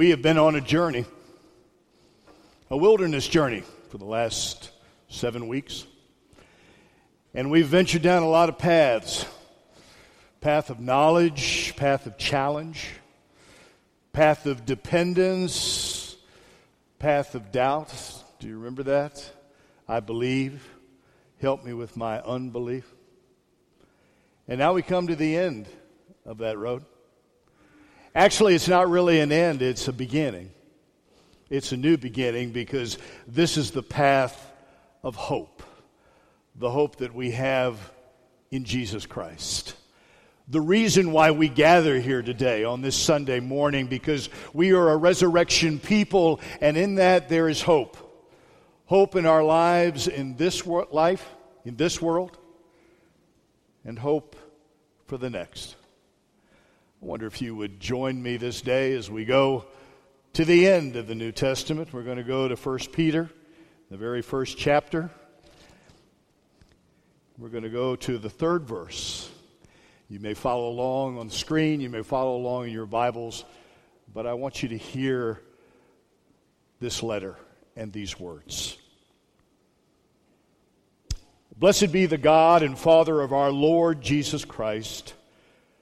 We have been on a journey, a wilderness journey for the last seven weeks. And we've ventured down a lot of paths path of knowledge, path of challenge, path of dependence, path of doubt. Do you remember that? I believe. Help me with my unbelief. And now we come to the end of that road. Actually, it's not really an end, it's a beginning. It's a new beginning because this is the path of hope, the hope that we have in Jesus Christ. The reason why we gather here today on this Sunday morning, because we are a resurrection people, and in that there is hope. Hope in our lives in this life, in this world, and hope for the next. I wonder if you would join me this day as we go to the end of the New Testament. We're going to go to 1 Peter, the very first chapter. We're going to go to the third verse. You may follow along on the screen, you may follow along in your Bibles, but I want you to hear this letter and these words. Blessed be the God and Father of our Lord Jesus Christ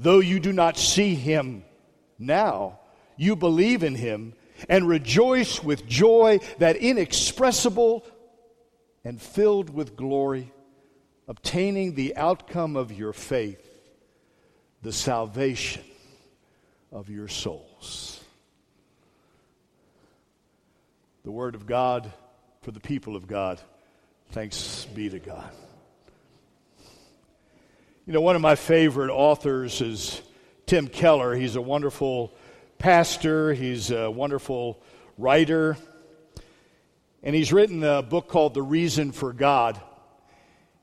Though you do not see him now, you believe in him and rejoice with joy that inexpressible and filled with glory, obtaining the outcome of your faith, the salvation of your souls. The Word of God for the people of God. Thanks be to God. You know, one of my favorite authors is Tim Keller. He's a wonderful pastor, he's a wonderful writer, and he's written a book called The Reason for God.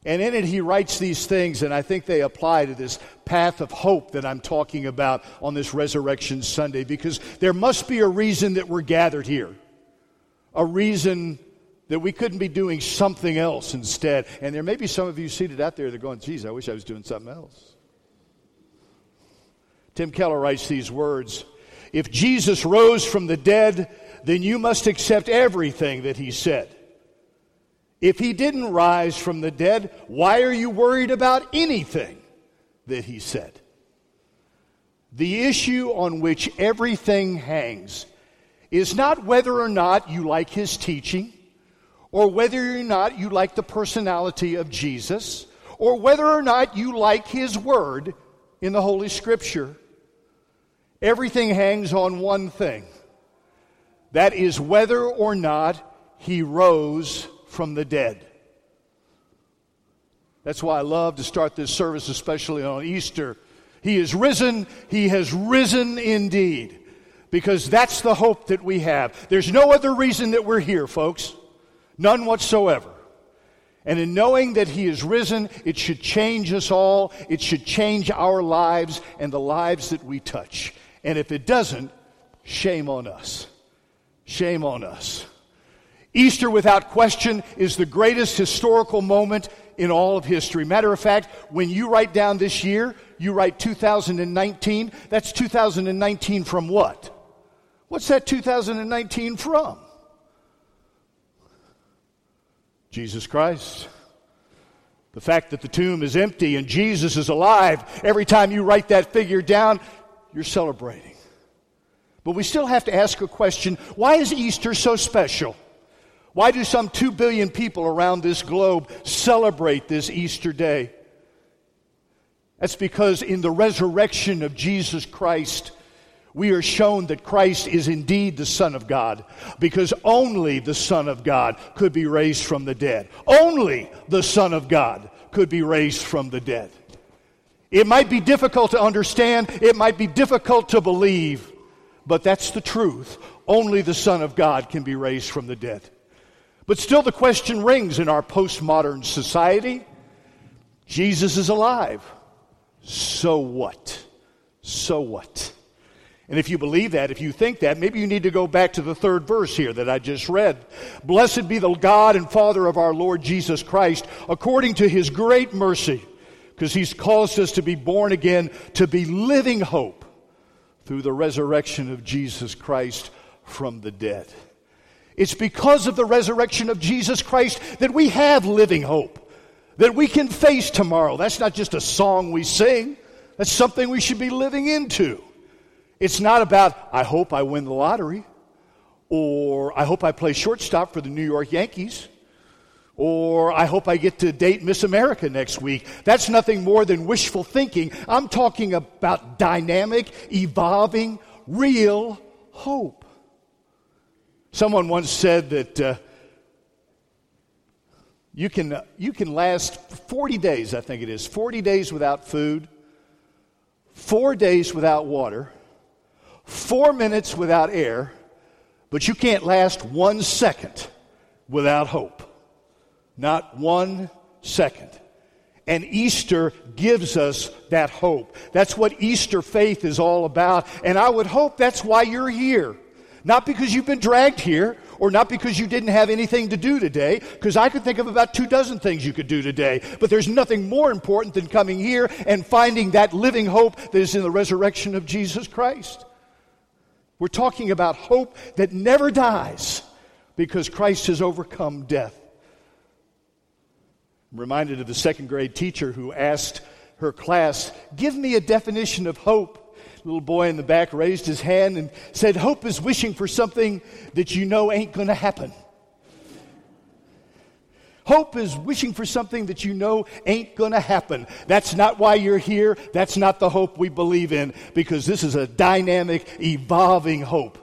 And in it, he writes these things, and I think they apply to this path of hope that I'm talking about on this Resurrection Sunday, because there must be a reason that we're gathered here, a reason that we couldn't be doing something else instead. And there may be some of you seated out there that are going, geez, I wish I was doing something else. Tim Keller writes these words If Jesus rose from the dead, then you must accept everything that he said. If he didn't rise from the dead, why are you worried about anything that he said? The issue on which everything hangs is not whether or not you like his teaching or whether or not you like the personality of Jesus, or whether or not you like His Word in the Holy Scripture. Everything hangs on one thing that is whether or not He rose from the dead. That's why I love to start this service, especially on Easter. He is risen, He has risen indeed. Because that's the hope that we have. There's no other reason that we're here, folks. None whatsoever. And in knowing that He is risen, it should change us all. It should change our lives and the lives that we touch. And if it doesn't, shame on us. Shame on us. Easter, without question, is the greatest historical moment in all of history. Matter of fact, when you write down this year, you write 2019. That's 2019 from what? What's that 2019 from? Jesus Christ. The fact that the tomb is empty and Jesus is alive, every time you write that figure down, you're celebrating. But we still have to ask a question why is Easter so special? Why do some 2 billion people around this globe celebrate this Easter day? That's because in the resurrection of Jesus Christ, we are shown that Christ is indeed the Son of God because only the Son of God could be raised from the dead. Only the Son of God could be raised from the dead. It might be difficult to understand, it might be difficult to believe, but that's the truth. Only the Son of God can be raised from the dead. But still, the question rings in our postmodern society Jesus is alive. So what? So what? And if you believe that, if you think that, maybe you need to go back to the third verse here that I just read. Blessed be the God and Father of our Lord Jesus Christ, according to his great mercy, because he's caused us to be born again, to be living hope through the resurrection of Jesus Christ from the dead. It's because of the resurrection of Jesus Christ that we have living hope, that we can face tomorrow. That's not just a song we sing, that's something we should be living into. It's not about, I hope I win the lottery, or I hope I play shortstop for the New York Yankees, or I hope I get to date Miss America next week. That's nothing more than wishful thinking. I'm talking about dynamic, evolving, real hope. Someone once said that uh, you, can, uh, you can last 40 days, I think it is, 40 days without food, four days without water, four minutes without air, but you can't last one second without hope. Not one second. And Easter gives us that hope. That's what Easter faith is all about. And I would hope that's why you're here. Not because you've been dragged here or not because you didn't have anything to do today, because I could think of about two dozen things you could do today. But there's nothing more important than coming here and finding that living hope that is in the resurrection of Jesus Christ. We're talking about hope that never dies because Christ has overcome death. I'm reminded of the second grade teacher who asked her class, Give me a definition of hope. The little boy in the back raised his hand and said, Hope is wishing for something that you know ain't going to happen. Hope is wishing for something that you know ain't going to happen. That's not why you're here. That's not the hope we believe in because this is a dynamic, evolving hope.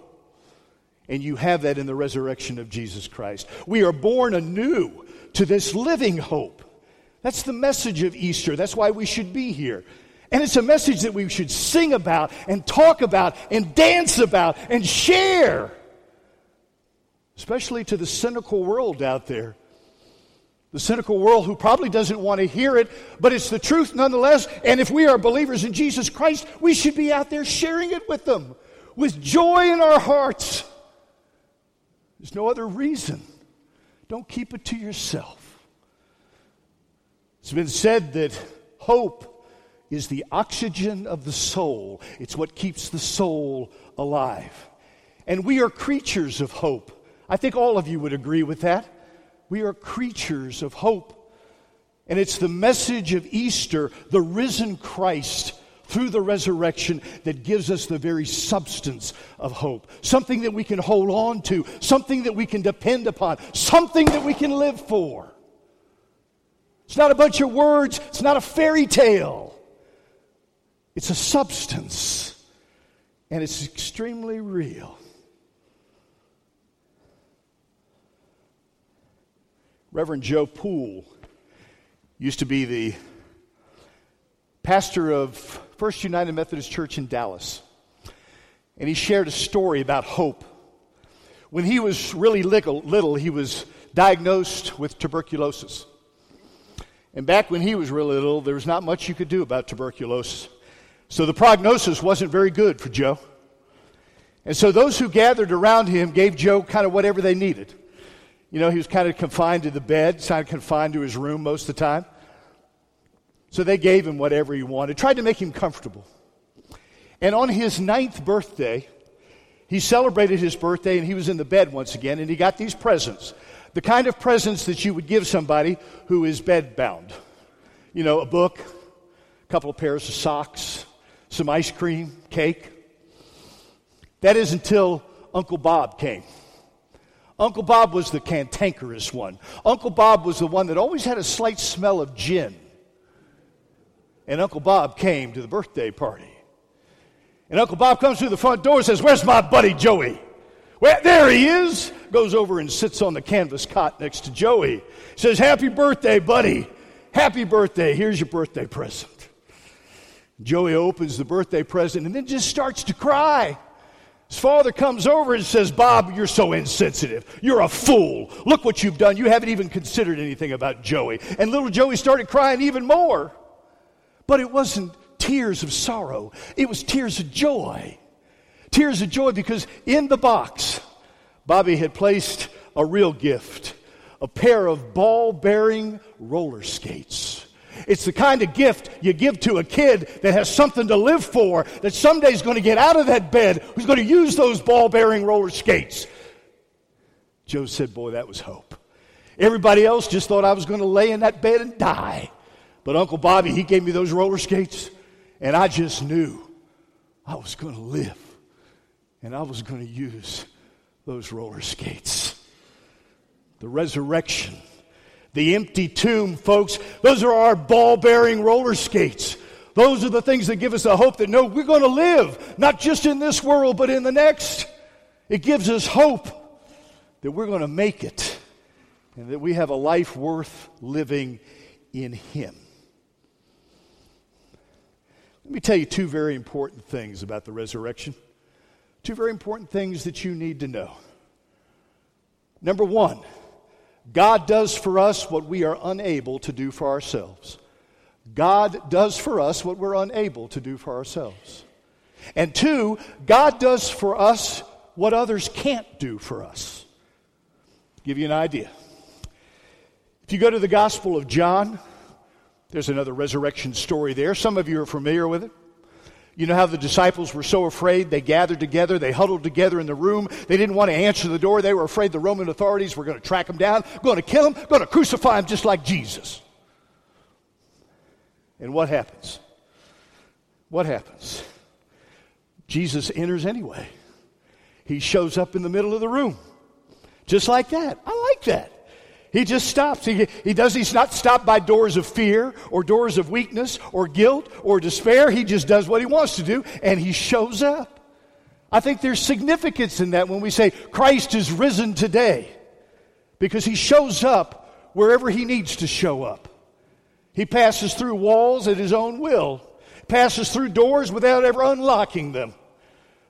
And you have that in the resurrection of Jesus Christ. We are born anew to this living hope. That's the message of Easter. That's why we should be here. And it's a message that we should sing about and talk about and dance about and share, especially to the cynical world out there the cynical world who probably doesn't want to hear it, but it's the truth nonetheless. And if we are believers in Jesus Christ, we should be out there sharing it with them with joy in our hearts. There's no other reason. Don't keep it to yourself. It's been said that hope is the oxygen of the soul, it's what keeps the soul alive. And we are creatures of hope. I think all of you would agree with that. We are creatures of hope. And it's the message of Easter, the risen Christ through the resurrection, that gives us the very substance of hope. Something that we can hold on to, something that we can depend upon, something that we can live for. It's not a bunch of words, it's not a fairy tale. It's a substance, and it's extremely real. Reverend Joe Poole used to be the pastor of First United Methodist Church in Dallas. And he shared a story about hope. When he was really little, little, he was diagnosed with tuberculosis. And back when he was really little, there was not much you could do about tuberculosis. So the prognosis wasn't very good for Joe. And so those who gathered around him gave Joe kind of whatever they needed. You know, he was kind of confined to the bed, kind of confined to his room most of the time. So they gave him whatever he wanted, tried to make him comfortable. And on his ninth birthday, he celebrated his birthday and he was in the bed once again and he got these presents. The kind of presents that you would give somebody who is bedbound. You know, a book, a couple of pairs of socks, some ice cream, cake. That is until Uncle Bob came. Uncle Bob was the cantankerous one. Uncle Bob was the one that always had a slight smell of gin. And Uncle Bob came to the birthday party. And Uncle Bob comes through the front door and says, Where's my buddy Joey? Well, there he is. Goes over and sits on the canvas cot next to Joey. Says, Happy birthday, buddy. Happy birthday. Here's your birthday present. Joey opens the birthday present and then just starts to cry. His father comes over and says, Bob, you're so insensitive. You're a fool. Look what you've done. You haven't even considered anything about Joey. And little Joey started crying even more. But it wasn't tears of sorrow, it was tears of joy. Tears of joy because in the box, Bobby had placed a real gift a pair of ball bearing roller skates. It's the kind of gift you give to a kid that has something to live for, that someday is going to get out of that bed, who's going to use those ball bearing roller skates. Joe said, Boy, that was hope. Everybody else just thought I was going to lay in that bed and die. But Uncle Bobby, he gave me those roller skates, and I just knew I was going to live and I was going to use those roller skates. The resurrection, the empty tomb, folks, those are our ball bearing roller skates. Those are the things that give us a hope that no, we're going to live, not just in this world, but in the next. It gives us hope that we're going to make it and that we have a life worth living in Him. Let me tell you two very important things about the resurrection. Two very important things that you need to know. Number one, God does for us what we are unable to do for ourselves. God does for us what we're unable to do for ourselves. And two, God does for us what others can't do for us. I'll give you an idea. If you go to the Gospel of John, there's another resurrection story there. Some of you are familiar with it. You know how the disciples were so afraid? They gathered together, they huddled together in the room. They didn't want to answer the door. They were afraid the Roman authorities were going to track them down, going to kill them, going to crucify them just like Jesus. And what happens? What happens? Jesus enters anyway. He shows up in the middle of the room. Just like that. I like that. He just stops. He, he does, he's not stopped by doors of fear or doors of weakness or guilt or despair. He just does what he wants to do and he shows up. I think there's significance in that when we say Christ is risen today because he shows up wherever he needs to show up. He passes through walls at his own will, passes through doors without ever unlocking them.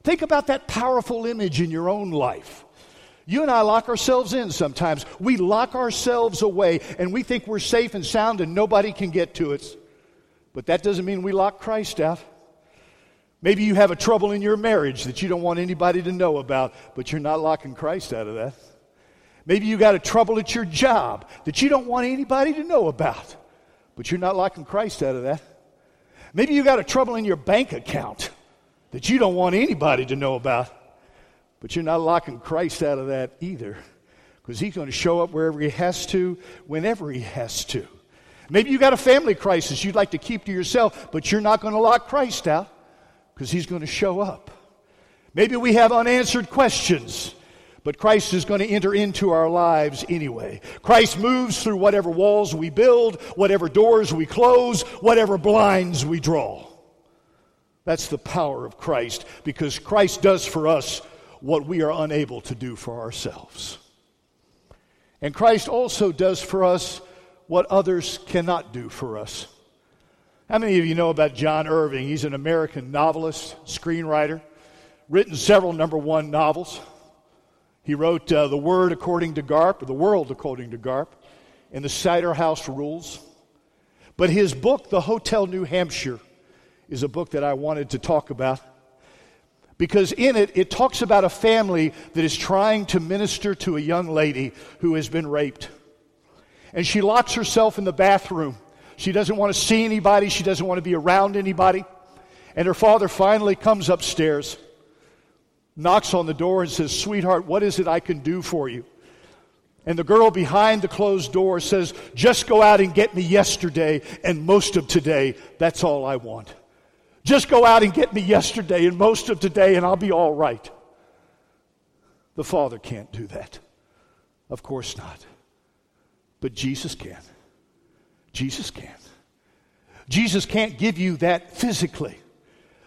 Think about that powerful image in your own life. You and I lock ourselves in sometimes. We lock ourselves away and we think we're safe and sound and nobody can get to us. But that doesn't mean we lock Christ out. Maybe you have a trouble in your marriage that you don't want anybody to know about, but you're not locking Christ out of that. Maybe you got a trouble at your job that you don't want anybody to know about, but you're not locking Christ out of that. Maybe you got a trouble in your bank account that you don't want anybody to know about, but you're not locking Christ out of that either, because He's going to show up wherever He has to, whenever He has to. Maybe you got a family crisis you'd like to keep to yourself, but you're not going to lock Christ out because He's going to show up. Maybe we have unanswered questions, but Christ is going to enter into our lives anyway. Christ moves through whatever walls we build, whatever doors we close, whatever blinds we draw. That's the power of Christ because Christ does for us what we are unable to do for ourselves. And Christ also does for us what others cannot do for us. How many of you know about John Irving? He's an American novelist, screenwriter, written several number one novels. He wrote uh, The Word According to Garp, or The World According to Garp, and The Cider House Rules. But his book, The Hotel New Hampshire, is a book that I wanted to talk about because in it, it talks about a family that is trying to minister to a young lady who has been raped. And she locks herself in the bathroom. She doesn't want to see anybody, she doesn't want to be around anybody. And her father finally comes upstairs, knocks on the door, and says, Sweetheart, what is it I can do for you? And the girl behind the closed door says, Just go out and get me yesterday and most of today. That's all I want. Just go out and get me yesterday and most of today, and I'll be all right. The Father can't do that. Of course not. But Jesus can. Jesus can. Jesus can't give you that physically,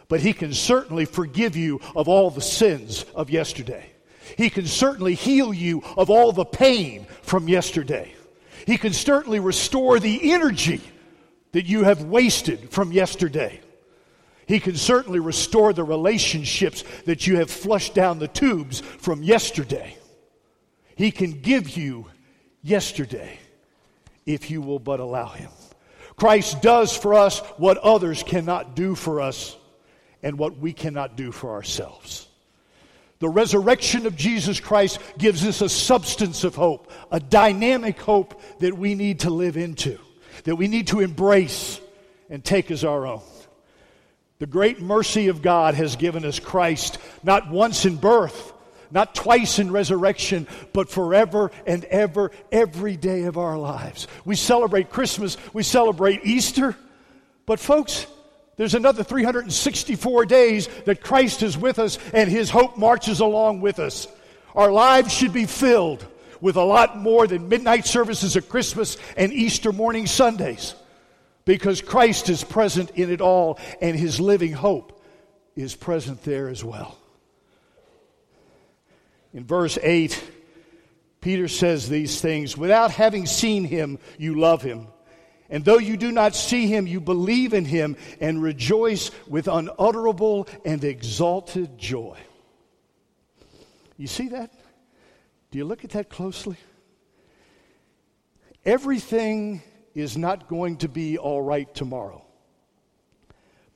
but He can certainly forgive you of all the sins of yesterday. He can certainly heal you of all the pain from yesterday. He can certainly restore the energy that you have wasted from yesterday. He can certainly restore the relationships that you have flushed down the tubes from yesterday. He can give you yesterday if you will but allow Him. Christ does for us what others cannot do for us and what we cannot do for ourselves. The resurrection of Jesus Christ gives us a substance of hope, a dynamic hope that we need to live into, that we need to embrace and take as our own. The great mercy of God has given us Christ not once in birth, not twice in resurrection, but forever and ever, every day of our lives. We celebrate Christmas, we celebrate Easter, but folks, there's another 364 days that Christ is with us and his hope marches along with us. Our lives should be filled with a lot more than midnight services at Christmas and Easter morning Sundays because Christ is present in it all and his living hope is present there as well. In verse 8, Peter says these things without having seen him, you love him. And though you do not see him, you believe in him and rejoice with unutterable and exalted joy. You see that? Do you look at that closely? Everything is not going to be all right tomorrow,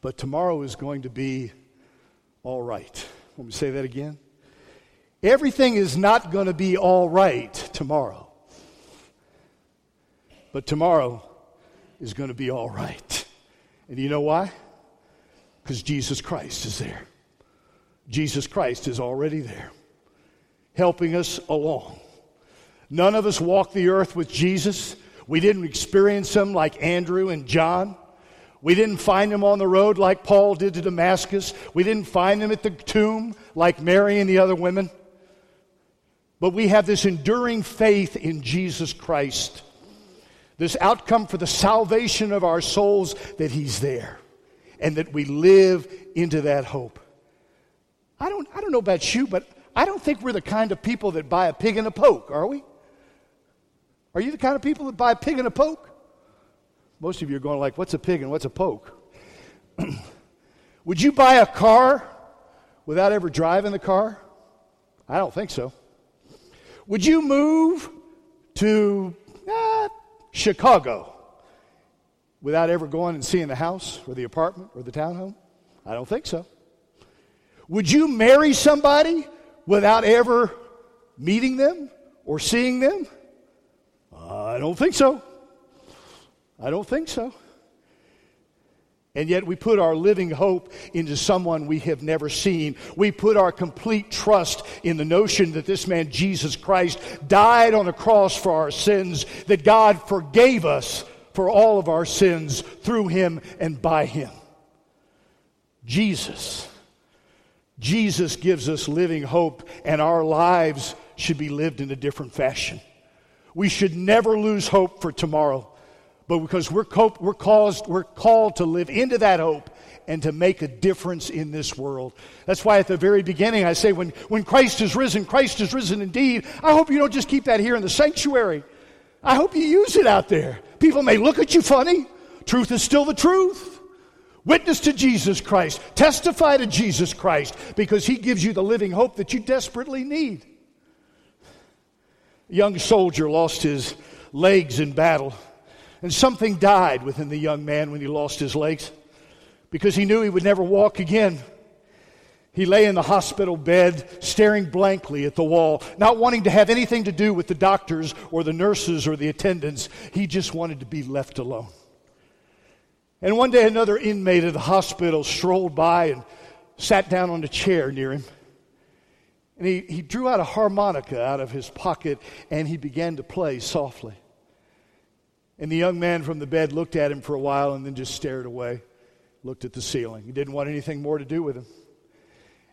but tomorrow is going to be all right. Let me say that again. Everything is not going to be all right tomorrow. But tomorrow is going to be all right. And you know why? Because Jesus Christ is there. Jesus Christ is already there, helping us along. None of us walk the earth with Jesus. We didn't experience him like Andrew and John. We didn't find him on the road like Paul did to Damascus. We didn't find him at the tomb like Mary and the other women. But we have this enduring faith in Jesus Christ, this outcome for the salvation of our souls that He's there, and that we live into that hope. I don't, I don't know about you, but I don't think we're the kind of people that buy a pig in a poke, are we? Are you the kind of people that buy a pig in a poke? Most of you are going like, what's a pig and what's a poke? Would you buy a car without ever driving the car? I don't think so. Would you move to uh, Chicago without ever going and seeing the house or the apartment or the townhome? I don't think so. Would you marry somebody without ever meeting them or seeing them? I don't think so. I don't think so. And yet we put our living hope into someone we have never seen. We put our complete trust in the notion that this man, Jesus Christ, died on a cross for our sins, that God forgave us for all of our sins through him and by him. Jesus. Jesus gives us living hope, and our lives should be lived in a different fashion. We should never lose hope for tomorrow but because we're, we're, caused, we're called to live into that hope and to make a difference in this world. That's why at the very beginning I say, when, when Christ is risen, Christ is risen indeed. I hope you don't just keep that here in the sanctuary. I hope you use it out there. People may look at you funny. Truth is still the truth. Witness to Jesus Christ. Testify to Jesus Christ because he gives you the living hope that you desperately need. Young soldier lost his legs in battle. And something died within the young man when he lost his legs because he knew he would never walk again. He lay in the hospital bed, staring blankly at the wall, not wanting to have anything to do with the doctors or the nurses or the attendants. He just wanted to be left alone. And one day, another inmate of the hospital strolled by and sat down on a chair near him. And he, he drew out a harmonica out of his pocket and he began to play softly. And the young man from the bed looked at him for a while and then just stared away, looked at the ceiling. He didn't want anything more to do with him.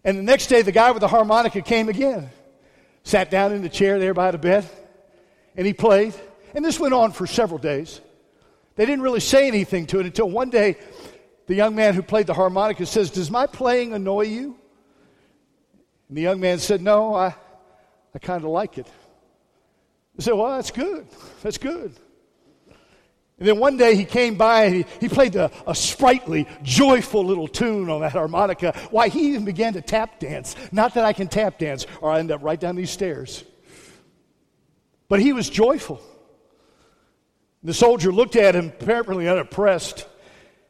And the next day, the guy with the harmonica came again. sat down in the chair there by the bed, and he played. And this went on for several days. They didn't really say anything to it until one day the young man who played the harmonica says, Does my playing annoy you? And the young man said, No, I, I kind of like it. I said, Well, that's good. That's good. And then one day he came by and he, he played a, a sprightly, joyful little tune on that harmonica. Why, he even began to tap dance. Not that I can tap dance or I end up right down these stairs. But he was joyful. The soldier looked at him, apparently unimpressed.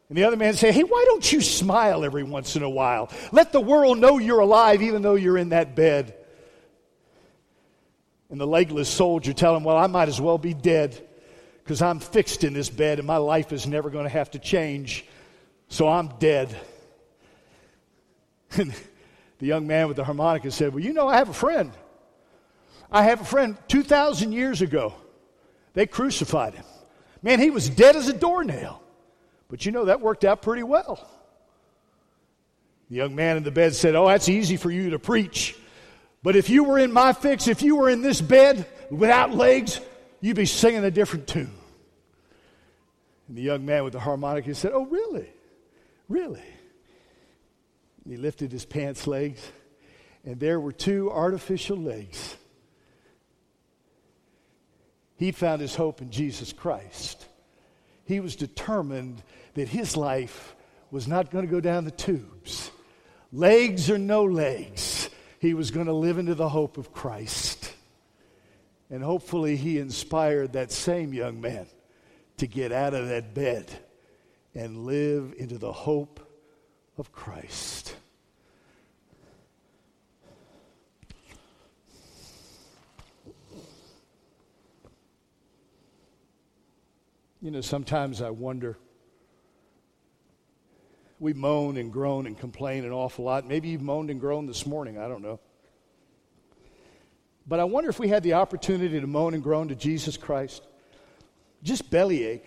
And the other man said, Hey, why don't you smile every once in a while? Let the world know you're alive even though you're in that bed. And the legless soldier tell him, Well, I might as well be dead because I'm fixed in this bed and my life is never going to have to change. So I'm dead. And the young man with the harmonica said, Well, you know, I have a friend. I have a friend 2,000 years ago. They crucified him. Man, he was dead as a doornail. But you know, that worked out pretty well. The young man in the bed said, Oh, that's easy for you to preach. But if you were in my fix, if you were in this bed without legs, you'd be singing a different tune. And the young man with the harmonica said, Oh, really? Really? And he lifted his pants legs, and there were two artificial legs. He found his hope in Jesus Christ. He was determined that his life was not going to go down the tubes. Legs or no legs, he was going to live into the hope of Christ. And hopefully, he inspired that same young man to get out of that bed and live into the hope of Christ. You know, sometimes I wonder. We moan and groan and complain an awful lot. Maybe you've moaned and groaned this morning. I don't know. But I wonder if we had the opportunity to moan and groan to Jesus Christ. Just bellyache.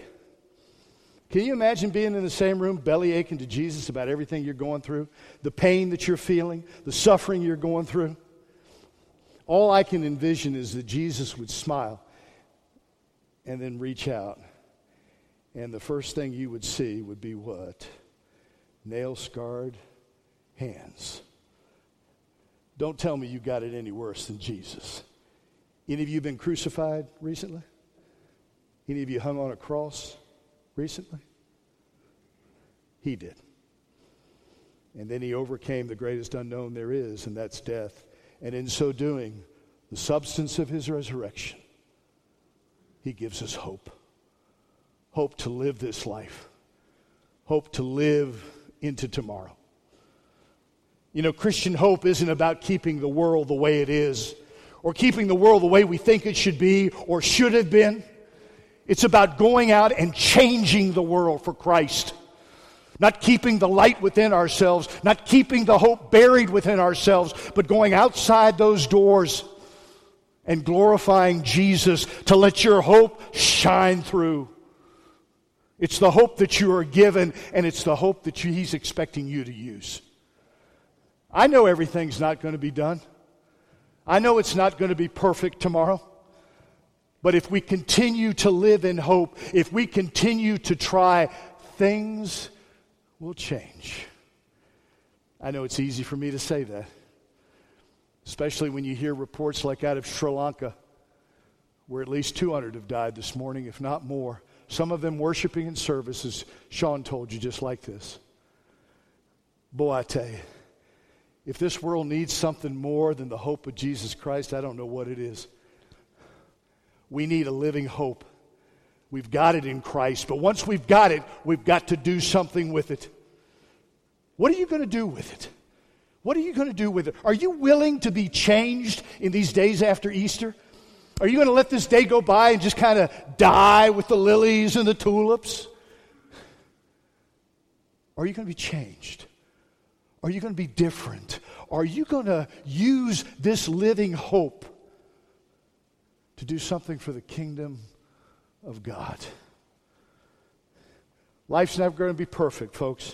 Can you imagine being in the same room, belly aching to Jesus about everything you're going through, the pain that you're feeling, the suffering you're going through? All I can envision is that Jesus would smile and then reach out and the first thing you would see would be what? Nail scarred hands. Don't tell me you got it any worse than Jesus. Any of you been crucified recently? Any of you hung on a cross recently? He did. And then he overcame the greatest unknown there is, and that's death. And in so doing, the substance of his resurrection, he gives us hope hope to live this life, hope to live into tomorrow. You know, Christian hope isn't about keeping the world the way it is or keeping the world the way we think it should be or should have been. It's about going out and changing the world for Christ. Not keeping the light within ourselves, not keeping the hope buried within ourselves, but going outside those doors and glorifying Jesus to let your hope shine through. It's the hope that you are given, and it's the hope that you, He's expecting you to use. I know everything's not going to be done. I know it's not going to be perfect tomorrow. But if we continue to live in hope, if we continue to try, things will change. I know it's easy for me to say that, especially when you hear reports like out of Sri Lanka, where at least 200 have died this morning, if not more some of them worshiping in service, as Sean told you, just like this. Boy, I tell you, if this world needs something more than the hope of Jesus Christ, I don't know what it is. We need a living hope. We've got it in Christ, but once we've got it, we've got to do something with it. What are you going to do with it? What are you going to do with it? Are you willing to be changed in these days after Easter? Are you going to let this day go by and just kind of die with the lilies and the tulips? Are you going to be changed? Are you going to be different? Are you going to use this living hope to do something for the kingdom of God? Life's never going to be perfect, folks.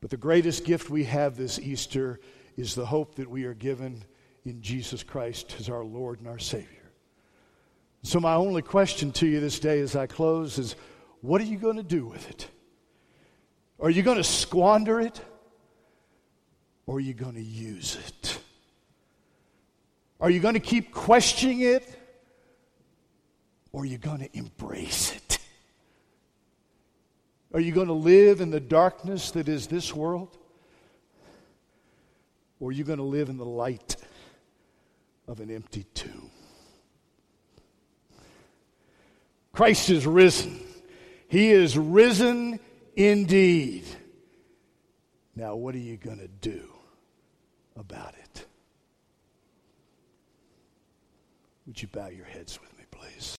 But the greatest gift we have this Easter is the hope that we are given in Jesus Christ as our Lord and our Savior. So, my only question to you this day as I close is what are you going to do with it? Are you going to squander it? Or are you going to use it? Are you going to keep questioning it? Or are you going to embrace it? Are you going to live in the darkness that is this world? Or are you going to live in the light of an empty tomb? Christ is risen. He is risen indeed. Now, what are you going to do about it? Would you bow your heads with me, please?